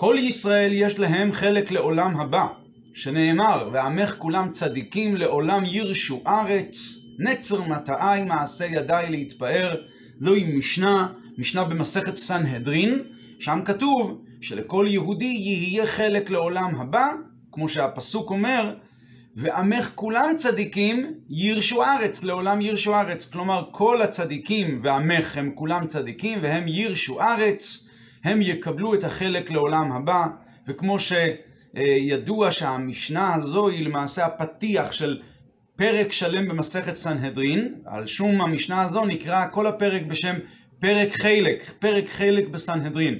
כל ישראל יש להם חלק לעולם הבא, שנאמר, ועמך כולם צדיקים לעולם ירשו ארץ, נצר מטעי מעשה ידיי להתפאר. זוהי משנה, משנה במסכת סנהדרין, שם כתוב שלכל יהודי יהיה חלק לעולם הבא, כמו שהפסוק אומר, ועמך כולם צדיקים ירשו ארץ, לעולם ירשו ארץ. כלומר, כל הצדיקים ועמך הם כולם צדיקים, והם ירשו ארץ, הם יקבלו את החלק לעולם הבא, וכמו שידוע שהמשנה הזו היא למעשה הפתיח של פרק שלם במסכת סנהדרין, על שום המשנה הזו נקרא כל הפרק בשם פרק חלק, פרק חלק בסנהדרין.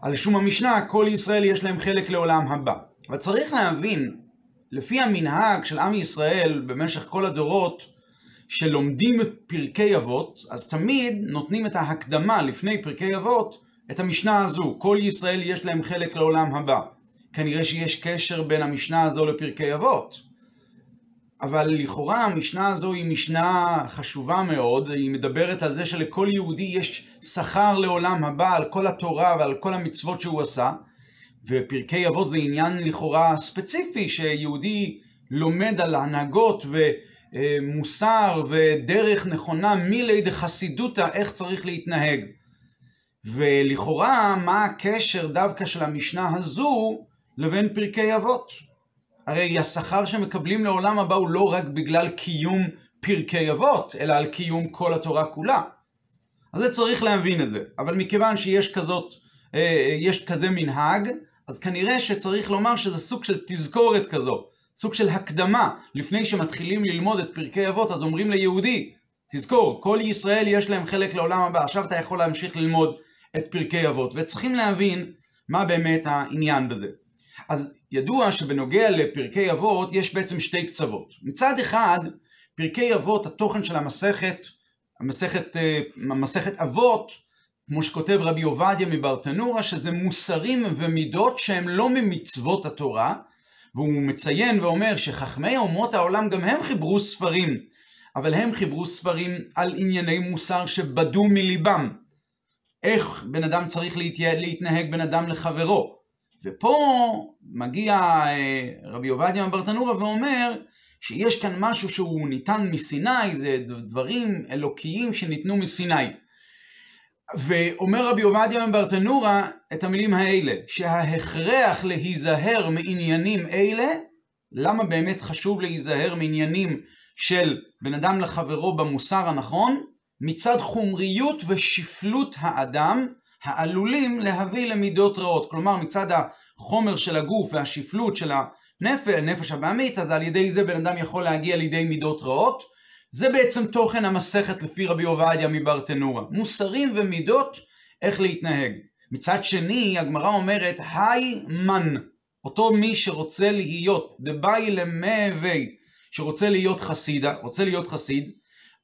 על שום המשנה, כל ישראל יש להם חלק לעולם הבא. אבל צריך להבין, לפי המנהג של עם ישראל במשך כל הדורות, שלומדים את פרקי אבות, אז תמיד נותנים את ההקדמה לפני פרקי אבות, את המשנה הזו, כל ישראל יש להם חלק לעולם הבא. כנראה שיש קשר בין המשנה הזו לפרקי אבות. אבל לכאורה המשנה הזו היא משנה חשובה מאוד, היא מדברת על זה שלכל יהודי יש שכר לעולם הבא על כל התורה ועל כל המצוות שהוא עשה, ופרקי אבות זה עניין לכאורה ספציפי, שיהודי לומד על הנהגות ומוסר ודרך נכונה מילי דחסידותא, איך צריך להתנהג. ולכאורה, מה הקשר דווקא של המשנה הזו לבין פרקי אבות? הרי השכר שמקבלים לעולם הבא הוא לא רק בגלל קיום פרקי אבות, אלא על קיום כל התורה כולה. אז זה צריך להבין את זה. אבל מכיוון שיש כזאת, אה, יש כזה מנהג, אז כנראה שצריך לומר שזה סוג של תזכורת כזו, סוג של הקדמה. לפני שמתחילים ללמוד את פרקי אבות, אז אומרים ליהודי, תזכור, כל ישראל יש להם חלק לעולם הבא, עכשיו אתה יכול להמשיך ללמוד את פרקי אבות. וצריכים להבין מה באמת העניין בזה. אז ידוע שבנוגע לפרקי אבות יש בעצם שתי קצוות. מצד אחד, פרקי אבות, התוכן של המסכת, המסכת, אה, המסכת אבות, כמו שכותב רבי עובדיה מברטנורה, שזה מוסרים ומידות שהם לא ממצוות התורה, והוא מציין ואומר שחכמי אומות העולם גם הם חיברו ספרים, אבל הם חיברו ספרים על ענייני מוסר שבדו מליבם. איך בן אדם צריך להתנהג בן אדם לחברו. ופה מגיע אה, רבי עובדיה מברטנורה ואומר שיש כאן משהו שהוא ניתן מסיני, זה דברים אלוקיים שניתנו מסיני. ואומר רבי עובדיה מברטנורה את המילים האלה, שההכרח להיזהר מעניינים אלה, למה באמת חשוב להיזהר מעניינים של בן אדם לחברו במוסר הנכון? מצד חומריות ושפלות האדם, העלולים להביא למידות רעות. כלומר, מצד החומר של הגוף והשפלות של הנפש, הנפש הבעמית, אז על ידי זה בן אדם יכול להגיע לידי מידות רעות. זה בעצם תוכן המסכת לפי רבי עובדיה מברטנורה. מוסרים ומידות, איך להתנהג. מצד שני, הגמרא אומרת, היי מן, אותו מי שרוצה להיות, דבאי למהווי, שרוצה להיות חסידה, רוצה להיות חסיד,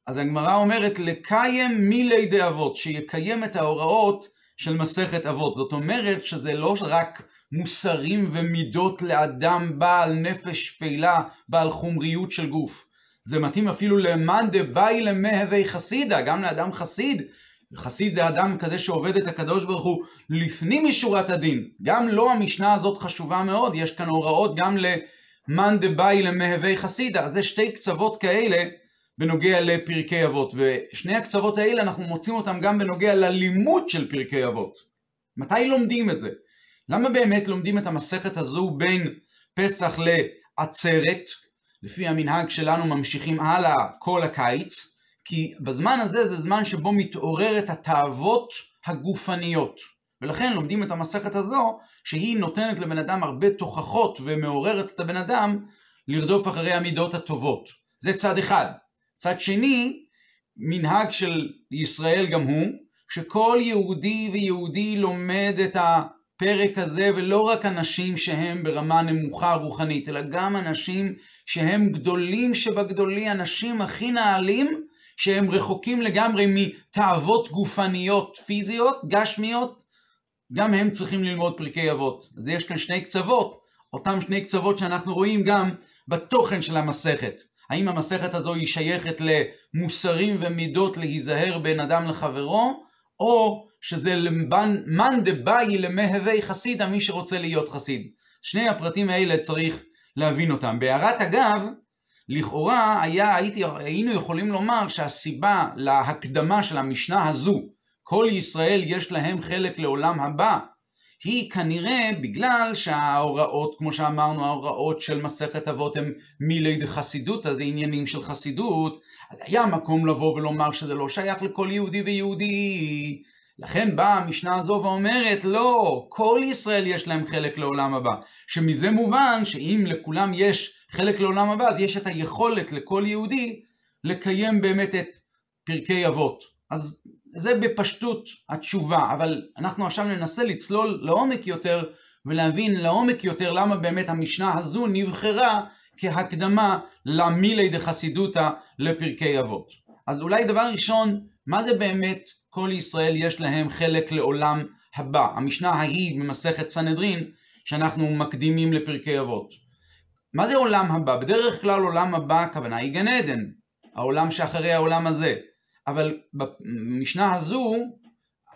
אז הגמרא אומרת, לקיים מילי דאבות, שיקיים את ההוראות של מסכת אבות. זאת אומרת שזה לא רק מוסרים ומידות לאדם בעל נפש שפלה, בעל חומריות של גוף. זה מתאים אפילו למאן דבאי למהווה חסידה, גם לאדם חסיד. חסיד זה אדם כזה שעובד את הקדוש ברוך הוא לפנים משורת הדין. גם לו לא המשנה הזאת חשובה מאוד, יש כאן הוראות גם למאן דבאי למהווה חסידה. אז זה שתי קצוות כאלה בנוגע לפרקי אבות, ושני הקצוות האלה אנחנו מוצאים אותם גם בנוגע ללימוד של פרקי אבות. מתי לומדים את זה? למה באמת לומדים את המסכת הזו בין פסח לעצרת? לפי המנהג שלנו ממשיכים הלאה כל הקיץ, כי בזמן הזה זה זמן שבו מתעוררת התאוות הגופניות. ולכן לומדים את המסכת הזו, שהיא נותנת לבן אדם הרבה תוכחות ומעוררת את הבן אדם לרדוף אחרי המידות הטובות. זה צד אחד. צד שני, מנהג של ישראל גם הוא, שכל יהודי ויהודי לומד את הפרק הזה, ולא רק אנשים שהם ברמה נמוכה רוחנית, אלא גם אנשים שהם גדולים שבגדולים, אנשים הכי נעלים, שהם רחוקים לגמרי מתאוות גופניות פיזיות, גשמיות, גם הם צריכים ללמוד פרקי אבות. אז יש כאן שני קצוות, אותם שני קצוות שאנחנו רואים גם בתוכן של המסכת. האם המסכת הזו היא שייכת למוסרים ומידות להיזהר בין אדם לחברו, או שזה מאן דבאי למהווי חסידה, מי שרוצה להיות חסיד. שני הפרטים האלה צריך להבין אותם. בהערת אגב, לכאורה היה, הייתי, היינו יכולים לומר שהסיבה להקדמה של המשנה הזו, כל ישראל יש להם חלק לעולם הבא, היא כנראה בגלל שההוראות, כמו שאמרנו, ההוראות של מסכת אבות הן מילי דחסידות, אז זה עניינים של חסידות, אז היה מקום לבוא ולומר שזה לא שייך לכל יהודי ויהודי. לכן באה המשנה הזו ואומרת, לא, כל ישראל יש להם חלק לעולם הבא. שמזה מובן שאם לכולם יש חלק לעולם הבא, אז יש את היכולת לכל יהודי לקיים באמת את פרקי אבות. אז זה בפשטות התשובה, אבל אנחנו עכשיו ננסה לצלול לעומק יותר ולהבין לעומק יותר למה באמת המשנה הזו נבחרה כהקדמה למילי דחסידותא לפרקי אבות. אז אולי דבר ראשון, מה זה באמת כל ישראל יש להם חלק לעולם הבא? המשנה ההיא ממסכת סנהדרין שאנחנו מקדימים לפרקי אבות. מה זה עולם הבא? בדרך כלל עולם הבא הכוונה היא גן עדן, העולם שאחרי העולם הזה. אבל במשנה הזו,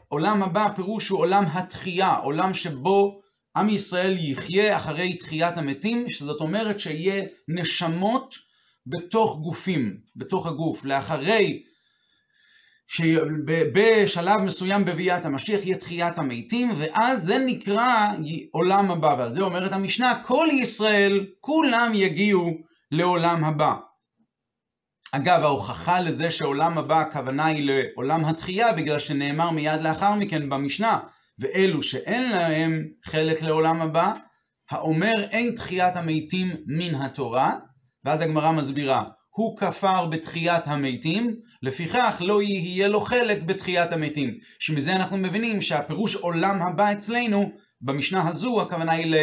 עולם הבא פירוש הוא עולם התחייה, עולם שבו עם ישראל יחיה אחרי תחיית המתים, שזאת אומרת שיהיה נשמות בתוך גופים, בתוך הגוף, לאחרי שבשלב מסוים בביאת המשיח יהיה תחיית המתים, ואז זה נקרא עולם הבא, ועל זה אומרת המשנה, כל ישראל, כולם יגיעו לעולם הבא. אגב, ההוכחה לזה שעולם הבא הכוונה היא לעולם התחייה, בגלל שנאמר מיד לאחר מכן במשנה, ואלו שאין להם חלק לעולם הבא, האומר אין תחיית המתים מן התורה, ואז הגמרא מסבירה, הוא כפר בתחיית המתים, לפיכך לא יהיה לו חלק בתחיית המתים. שמזה אנחנו מבינים שהפירוש עולם הבא אצלנו, במשנה הזו הכוונה היא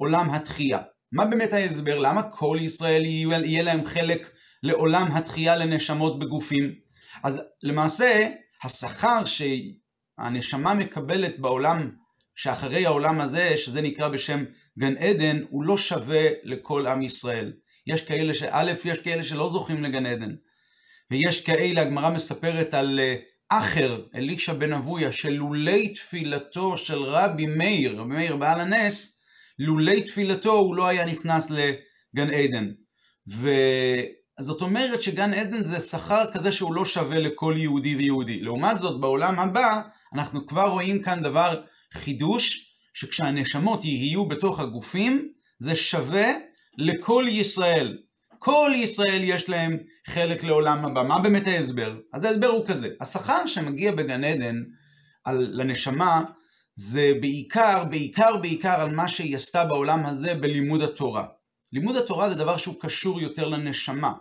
לעולם התחייה. מה באמת ההסבר? למה כל ישראל יהיה להם חלק לעולם התחייה לנשמות בגופים. אז למעשה, השכר שהנשמה מקבלת בעולם שאחרי העולם הזה, שזה נקרא בשם גן עדן, הוא לא שווה לכל עם ישראל. יש כאלה שא', יש כאלה שלא זוכים לגן עדן. ויש כאלה, הגמרא מספרת על אה, אחר, אלישע בן אבויה, שלולי תפילתו של רבי מאיר, רבי מאיר בעל הנס, לולי תפילתו הוא לא היה נכנס לגן עדן. ו... אז זאת אומרת שגן עדן זה שכר כזה שהוא לא שווה לכל יהודי ויהודי. לעומת זאת, בעולם הבא, אנחנו כבר רואים כאן דבר חידוש, שכשהנשמות יהיו בתוך הגופים, זה שווה לכל ישראל. כל ישראל יש להם חלק לעולם הבא. מה באמת ההסבר? אז ההסבר הוא כזה, השכר שמגיע בגן עדן על, לנשמה, זה בעיקר, בעיקר, בעיקר על מה שהיא עשתה בעולם הזה בלימוד התורה. לימוד התורה זה דבר שהוא קשור יותר לנשמה.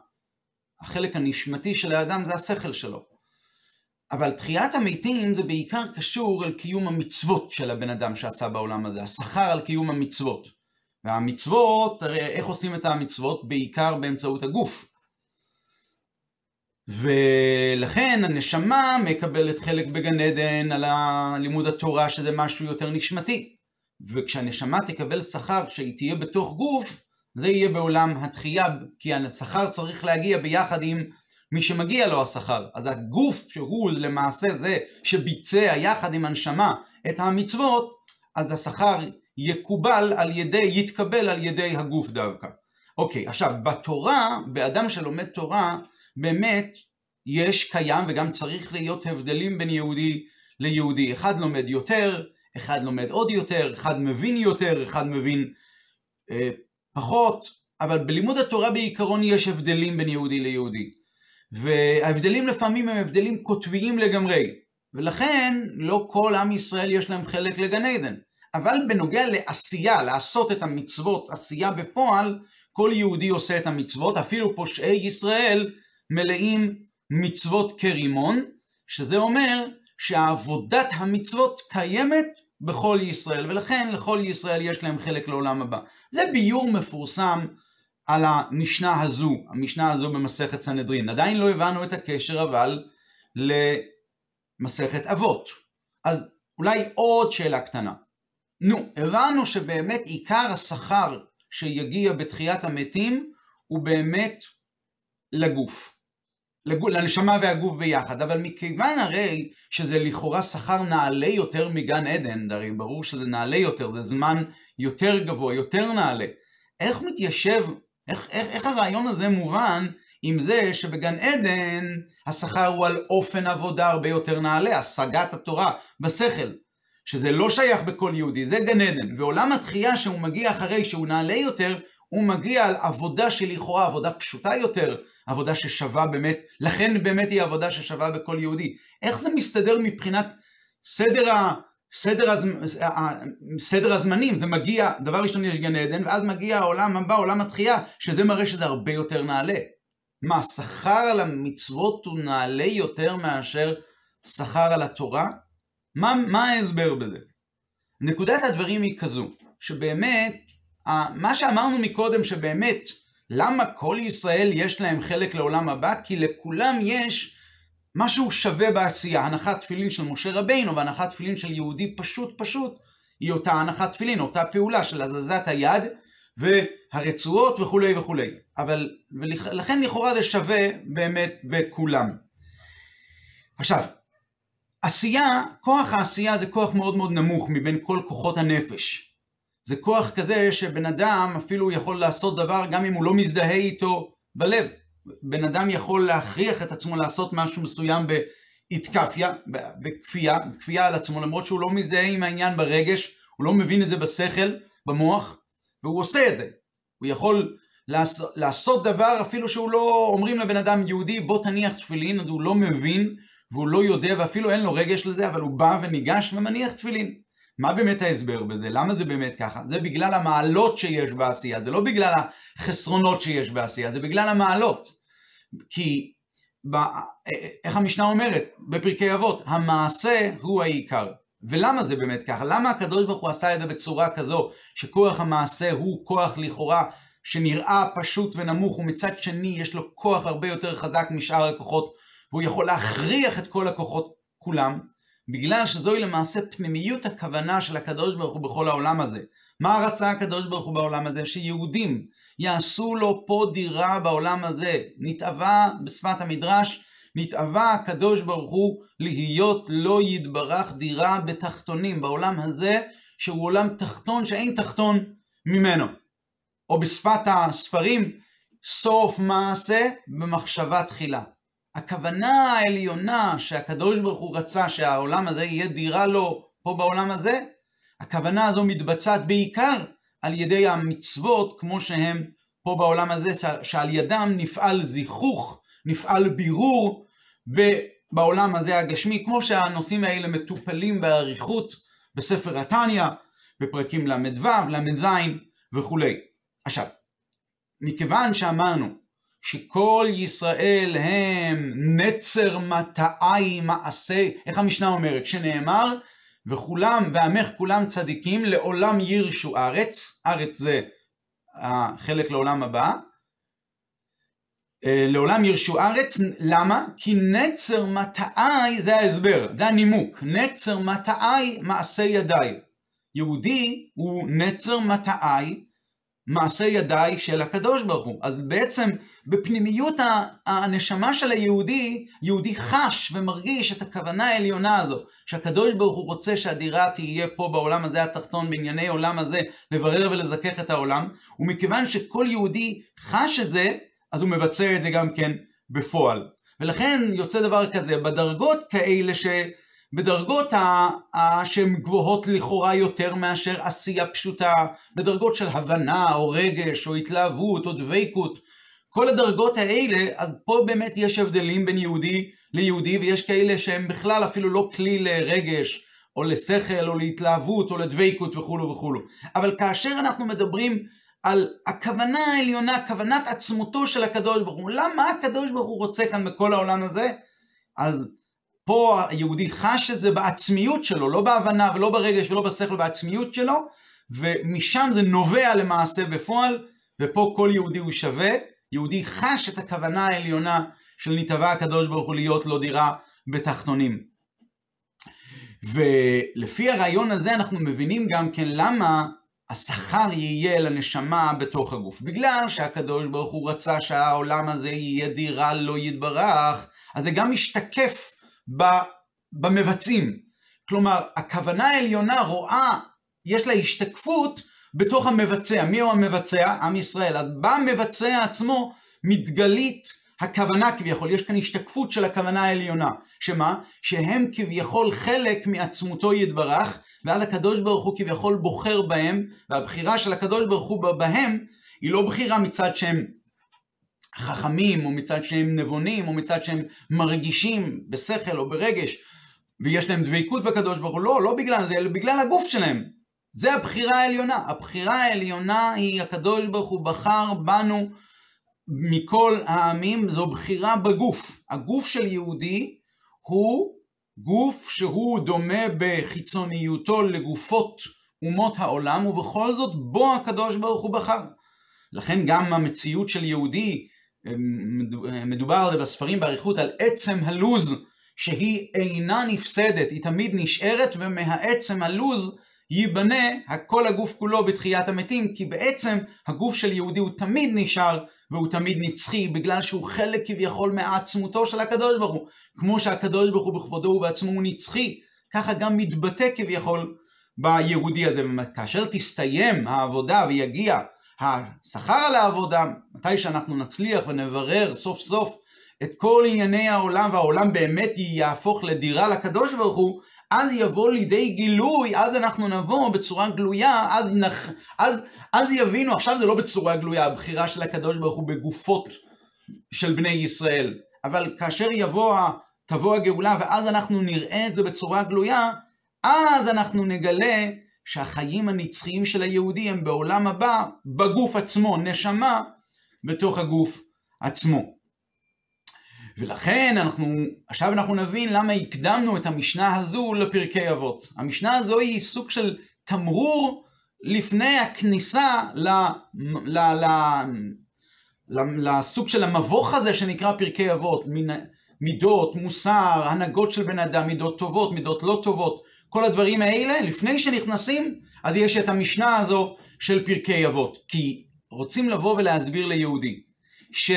החלק הנשמתי של האדם זה השכל שלו. אבל תחיית המתים זה בעיקר קשור אל קיום המצוות של הבן אדם שעשה בעולם הזה, השכר על קיום המצוות. והמצוות, הרי איך עושים את המצוות? בעיקר באמצעות הגוף. ולכן הנשמה מקבלת חלק בגן עדן על לימוד התורה שזה משהו יותר נשמתי. וכשהנשמה תקבל שכר כשהיא תהיה בתוך גוף, זה יהיה בעולם התחייה, כי השכר צריך להגיע ביחד עם מי שמגיע לו השכר. אז הגוף שהוא למעשה זה שביצע יחד עם הנשמה את המצוות, אז השכר יקובל על ידי, יתקבל על ידי הגוף דווקא. אוקיי, עכשיו, בתורה, באדם שלומד תורה, באמת יש, קיים וגם צריך להיות הבדלים בין יהודי ליהודי. אחד לומד יותר, אחד לומד עוד יותר, אחד מבין יותר, אחד מבין אה, פחות, אבל בלימוד התורה בעיקרון יש הבדלים בין יהודי ליהודי. וההבדלים לפעמים הם הבדלים קוטביים לגמרי, ולכן לא כל עם ישראל יש להם חלק לגן עדן. אבל בנוגע לעשייה, לעשות את המצוות, עשייה בפועל, כל יהודי עושה את המצוות, אפילו פושעי ישראל מלאים מצוות כרימון, שזה אומר שעבודת המצוות קיימת בכל ישראל, ולכן לכל ישראל יש להם חלק לעולם הבא. זה ביור מפורסם על המשנה הזו, המשנה הזו במסכת סנהדרין. עדיין לא הבנו את הקשר אבל למסכת אבות. אז אולי עוד שאלה קטנה. נו, הבנו שבאמת עיקר השכר שיגיע בתחיית המתים הוא באמת לגוף. לנשמה והגוף ביחד, אבל מכיוון הרי שזה לכאורה שכר נעלה יותר מגן עדן, הרי ברור שזה נעלה יותר, זה זמן יותר גבוה, יותר נעלה. איך מתיישב, איך, איך, איך הרעיון הזה מובן עם זה שבגן עדן השכר הוא על אופן עבודה הרבה יותר נעלה, השגת התורה בשכל, שזה לא שייך בכל יהודי, זה גן עדן. ועולם התחייה שהוא מגיע אחרי שהוא נעלה יותר, הוא מגיע על עבודה שלכאורה עבודה פשוטה יותר, עבודה ששווה באמת, לכן באמת היא עבודה ששווה בכל יהודי. איך זה מסתדר מבחינת סדר, ה, סדר, הז, סדר הזמנים? זה מגיע, דבר ראשון יש גן עדן, ואז מגיע העולם הבא, עולם התחייה, שזה מראה שזה הרבה יותר נעלה. מה, שכר על המצוות הוא נעלה יותר מאשר שכר על התורה? מה, מה ההסבר בזה? נקודת הדברים היא כזו, שבאמת, מה שאמרנו מקודם שבאמת, למה כל ישראל יש להם חלק לעולם הבא? כי לכולם יש משהו שווה בעשייה. הנחת תפילין של משה רבינו והנחת תפילין של יהודי פשוט פשוט, היא אותה הנחת תפילין, אותה פעולה של הזזת היד והרצועות וכולי וכולי. אבל, ולכן לכאורה זה שווה באמת בכולם. עכשיו, עשייה, כוח העשייה זה כוח מאוד מאוד נמוך מבין כל כוחות הנפש. זה כוח כזה שבן אדם אפילו יכול לעשות דבר גם אם הוא לא מזדהה איתו בלב. בן אדם יכול להכריח את עצמו לעשות משהו מסוים באיתקפיה, בכפייה, בכפייה על עצמו, למרות שהוא לא מזדהה עם העניין ברגש, הוא לא מבין את זה בשכל, במוח, והוא עושה את זה. הוא יכול לעשות, לעשות דבר אפילו שהוא לא אומרים לבן אדם יהודי בוא תניח תפילין, אז הוא לא מבין והוא לא יודע ואפילו אין לו רגש לזה, אבל הוא בא וניגש ומניח תפילין. מה באמת ההסבר בזה? למה זה באמת ככה? זה בגלל המעלות שיש בעשייה, זה לא בגלל החסרונות שיש בעשייה, זה בגלל המעלות. כי, ב, איך המשנה אומרת בפרקי אבות, המעשה הוא העיקר. ולמה זה באמת ככה? למה הקדוש ברוך הוא עשה את זה בצורה כזו, שכוח המעשה הוא כוח לכאורה שנראה פשוט ונמוך, ומצד שני יש לו כוח הרבה יותר חזק משאר הכוחות, והוא יכול להכריח את כל הכוחות כולם? בגלל שזוהי למעשה פנימיות הכוונה של הקדוש ברוך הוא בכל העולם הזה. מה רצה הקדוש ברוך הוא בעולם הזה? שיהודים יעשו לו פה דירה בעולם הזה. נתאווה בשפת המדרש, נתאווה הקדוש ברוך הוא להיות לא יתברך דירה בתחתונים, בעולם הזה שהוא עולם תחתון שאין תחתון ממנו. או בשפת הספרים, סוף מעשה במחשבה תחילה. הכוונה העליונה שהקדוש ברוך הוא רצה שהעולם הזה יהיה דירה לו פה בעולם הזה, הכוונה הזו מתבצעת בעיקר על ידי המצוות כמו שהם פה בעולם הזה, שעל ידם נפעל זיכוך, נפעל בירור בעולם הזה הגשמי, כמו שהנושאים האלה מטופלים באריכות בספר התניא, בפרקים ל"ו, ל"ז וכולי. עכשיו, מכיוון שאמרנו שכל ישראל הם נצר מטעי מעשה, איך המשנה אומרת? שנאמר, וכולם, ועמך כולם צדיקים, לעולם יירשו ארץ, ארץ זה החלק לעולם הבא, אה, לעולם יירשו ארץ, למה? כי נצר מטעי, זה ההסבר, זה הנימוק, נצר מטעי מעשה ידיי. יהודי הוא נצר מטעי מעשה ידיי של הקדוש ברוך הוא. אז בעצם בפנימיות הנשמה של היהודי, יהודי חש ומרגיש את הכוונה העליונה הזו, שהקדוש ברוך הוא רוצה שהדירה תהיה פה בעולם הזה התחתון, בענייני עולם הזה, לברר ולזכך את העולם, ומכיוון שכל יהודי חש את זה, אז הוא מבצע את זה גם כן בפועל. ולכן יוצא דבר כזה, בדרגות כאלה ש... בדרגות שהן גבוהות לכאורה יותר מאשר עשייה פשוטה, בדרגות של הבנה או רגש או התלהבות או דבקות, כל הדרגות האלה, אז פה באמת יש הבדלים בין יהודי ליהודי ויש כאלה שהם בכלל אפילו לא כלי לרגש או לשכל או להתלהבות או לדבקות וכולו וכולו. אבל כאשר אנחנו מדברים על הכוונה העליונה, כוונת עצמותו של הקדוש ברוך הוא, למה הקדוש ברוך הוא רוצה כאן בכל העולם הזה? אז פה היהודי חש את זה בעצמיות שלו, לא בהבנה ולא ברגש ולא בשכל, בעצמיות שלו, ומשם זה נובע למעשה בפועל, ופה כל יהודי הוא שווה. יהודי חש את הכוונה העליונה של נתבע הקדוש ברוך הוא להיות לו דירה בתחתונים. ולפי הרעיון הזה אנחנו מבינים גם כן למה השכר יהיה לנשמה בתוך הגוף. בגלל שהקדוש ברוך הוא רצה שהעולם הזה יהיה דירה לא יתברך, אז זה גם משתקף במבצעים. כלומר, הכוונה העליונה רואה, יש לה השתקפות בתוך המבצע. מי הוא המבצע? עם ישראל. במבצע עצמו מתגלית הכוונה כביכול, יש כאן השתקפות של הכוונה העליונה. שמה? שהם כביכול חלק מעצמותו יתברך, ואז הקדוש ברוך הוא כביכול בוחר בהם, והבחירה של הקדוש ברוך הוא בהם, היא לא בחירה מצד שהם חכמים, או מצד שהם נבונים, או מצד שהם מרגישים בשכל או ברגש, ויש להם דבקות בקדוש ברוך הוא, לא, לא בגלל זה, אלא בגלל הגוף שלהם. זה הבחירה העליונה. הבחירה העליונה היא הקדוש ברוך הוא בחר בנו מכל העמים, זו בחירה בגוף. הגוף של יהודי הוא גוף שהוא דומה בחיצוניותו לגופות אומות העולם, ובכל זאת בו הקדוש ברוך הוא בחר. לכן גם המציאות של יהודי, מדובר בספרים באריכות על עצם הלוז, שהיא אינה נפסדת, היא תמיד נשארת, ומהעצם הלוז ייבנה כל הגוף כולו בתחיית המתים, כי בעצם הגוף של יהודי הוא תמיד נשאר והוא תמיד נצחי, בגלל שהוא חלק כביכול מעצמותו של הקדוש ברוך הוא. כמו שהקדוש ברוך הוא בכבודו ובעצמו הוא נצחי, ככה גם מתבטא כביכול ביהודי הזה. כאשר תסתיים העבודה ויגיע השכר על העבודה, מתי שאנחנו נצליח ונברר סוף סוף את כל ענייני העולם, והעולם באמת יהפוך לדירה לקדוש ברוך הוא, אז יבוא לידי גילוי, אז אנחנו נבוא בצורה גלויה, אז, נח, אז, אז יבינו, עכשיו זה לא בצורה גלויה, הבחירה של הקדוש ברוך הוא בגופות של בני ישראל, אבל כאשר יבוא, תבוא הגאולה, ואז אנחנו נראה את זה בצורה גלויה, אז אנחנו נגלה שהחיים הנצחיים של היהודי הם בעולם הבא, בגוף עצמו, נשמה, בתוך הגוף עצמו. ולכן אנחנו, עכשיו אנחנו נבין למה הקדמנו את המשנה הזו לפרקי אבות. המשנה הזו היא סוג של תמרור לפני הכניסה ל, ל, ל, ל, לסוג של המבוך הזה שנקרא פרקי אבות. מידות, מוסר, הנהגות של בן אדם, מידות טובות, מידות לא טובות, כל הדברים האלה, לפני שנכנסים, אז יש את המשנה הזו של פרקי אבות. כי רוצים לבוא ולהסביר ליהודי, ש,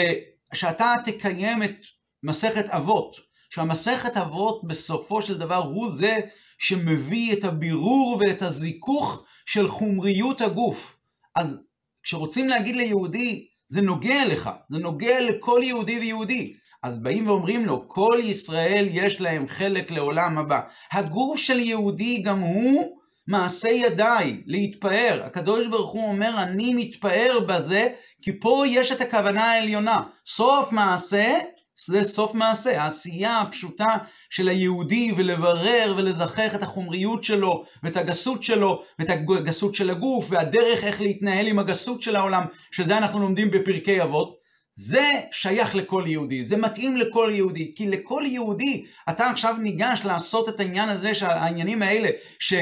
שאתה תקיים את מסכת אבות, שהמסכת אבות בסופו של דבר הוא זה שמביא את הבירור ואת הזיכוך של חומריות הגוף. אז כשרוצים להגיד ליהודי, זה נוגע לך, זה נוגע לכל יהודי ויהודי. אז באים ואומרים לו, כל ישראל יש להם חלק לעולם הבא. הגוף של יהודי גם הוא מעשה ידיי, להתפאר. הקדוש ברוך הוא אומר, אני מתפאר בזה, כי פה יש את הכוונה העליונה. סוף מעשה זה סוף מעשה, העשייה הפשוטה של היהודי ולברר ולזכח את החומריות שלו ואת הגסות שלו ואת הגסות של הגוף והדרך איך להתנהל עם הגסות של העולם, שזה אנחנו לומדים בפרקי אבות, זה שייך לכל יהודי, זה מתאים לכל יהודי, כי לכל יהודי אתה עכשיו ניגש לעשות את העניין הזה, העניינים האלה, ש,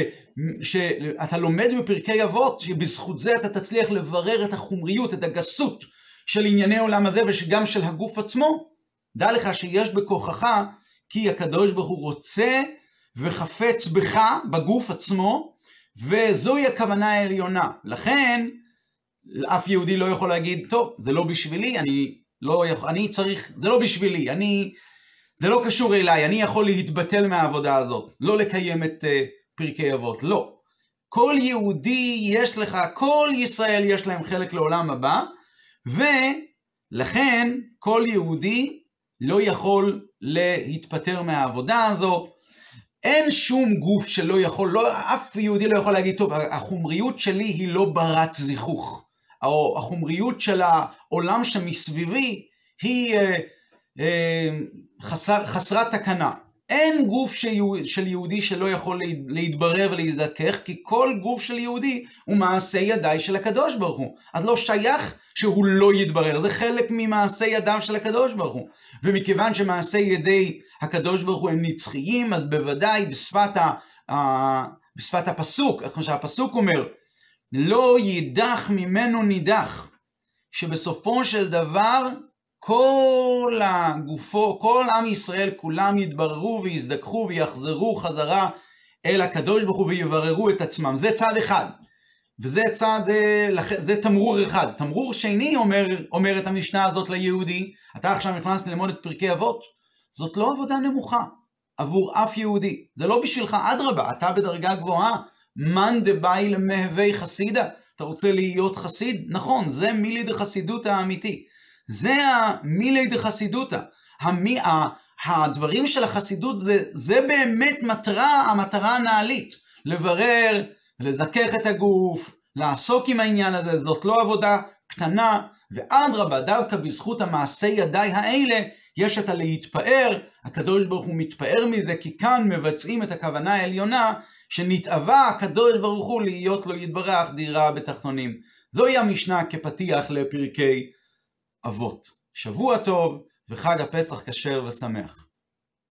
שאתה לומד בפרקי אבות, שבזכות זה אתה תצליח לברר את החומריות, את הגסות של ענייני העולם הזה וגם של הגוף עצמו, דע לך שיש בכוחך, כי הקדוש ברוך הוא רוצה וחפץ בך, בגוף עצמו, וזוהי הכוונה העליונה. לכן, אף יהודי לא יכול להגיד, טוב, זה לא בשבילי, אני לא יכול, אני צריך, זה לא בשבילי, אני, זה לא קשור אליי, אני יכול להתבטל מהעבודה הזאת, לא לקיים את uh, פרקי אבות, לא. כל יהודי יש לך, כל ישראל יש להם חלק לעולם הבא, ולכן כל יהודי לא יכול להתפטר מהעבודה הזו. אין שום גוף שלא יכול, לא, אף יהודי לא יכול להגיד, טוב, החומריות שלי היא לא ברת זיכוך. או החומריות של העולם שמסביבי היא אה, אה, חסר, חסרת תקנה. אין גוף של יהודי שלא יכול להתברר ולהזדכך, כי כל גוף של יהודי הוא מעשה ידיי של הקדוש ברוך הוא. אז לא שייך שהוא לא יתברר, זה חלק ממעשה ידיו של הקדוש ברוך הוא. ומכיוון שמעשה ידי הקדוש ברוך הוא הם נצחיים, אז בוודאי בשפת, ה, בשפת הפסוק, איך שהפסוק אומר, לא יידח ממנו נידח, שבסופו של דבר כל הגופו, כל עם ישראל כולם יתבררו ויזדככו ויחזרו חזרה אל הקדוש ברוך הוא ויבררו את עצמם. זה צד אחד. וזה צעד, זה, זה תמרור אחד. תמרור שני אומר, אומר את המשנה הזאת ליהודי, אתה עכשיו נכנס ללמוד את פרקי אבות, זאת לא עבודה נמוכה עבור אף יהודי. זה לא בשבילך, אדרבה, אתה בדרגה גבוהה. מאן דבאי למהווי חסידה. אתה רוצה להיות חסיד? נכון, זה מילי דחסידותא האמיתי. זה המילי דחסידותא. המי, הדברים של החסידות זה, זה באמת מטרה, המטרה הנעלית. לברר, לזכך את הגוף, לעסוק עם העניין הזה, זאת לא עבודה קטנה, ואדרבה, דווקא בזכות המעשי ידיי האלה, יש את הלהתפאר, הקדוש ברוך הוא מתפאר מזה, כי כאן מבצעים את הכוונה העליונה, שנתאווה הקדוש ברוך הוא להיות לו יתברך דירה בתחתונים. זוהי המשנה כפתיח לפרקי אבות. שבוע טוב וחג הפסח כשר ושמח.